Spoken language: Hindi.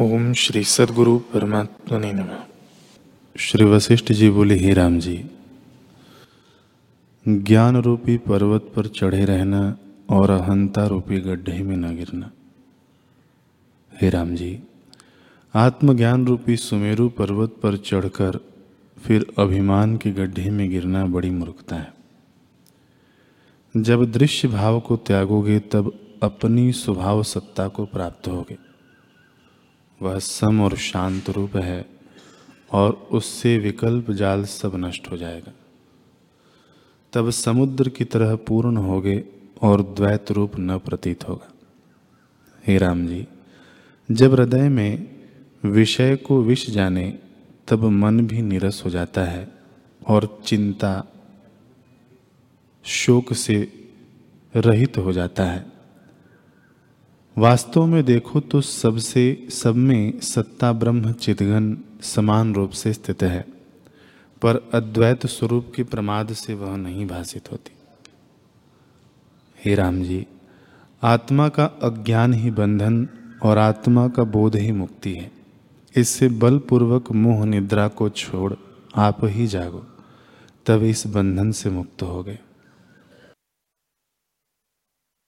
ओम श्री सदगुरु परमात्मा ने नमः। श्री वशिष्ठ जी बोले, हे राम जी ज्ञान रूपी पर्वत पर चढ़े रहना और अहंता रूपी गड्ढे में न गिरना। हे राम जी, आत्मज्ञान रूपी सुमेरु पर्वत पर चढ़कर फिर अभिमान के गड्ढे में गिरना बड़ी मूर्खता है। जब दृश्य भाव को त्यागोगे, तब अपनी स्वभाव सत्ता को प्राप्त होगे। वह सम और शांत रूप है और उससे विकल्प जाल सब नष्ट हो जाएगा। तब समुद्र की तरह पूर्ण होगे और द्वैत रूप न प्रतीत होगा। हे राम जी, जब हृदय में विषय को विष जाने, तब मन भी निरस हो जाता है और चिंता शोक से रहित हो जाता है। वास्तव में देखो तो सबसे, सब में सत्ता ब्रह्म चितघन समान रूप से स्थित है, पर अद्वैत स्वरूप के प्रमाद से वह नहीं भाषित होती। हे राम जी, आत्मा का अज्ञान ही बंधन और आत्मा का बोध ही मुक्ति है। इससे बलपूर्वक मोह निद्रा को छोड़ आप ही जागो, तब इस बंधन से मुक्त हो गए।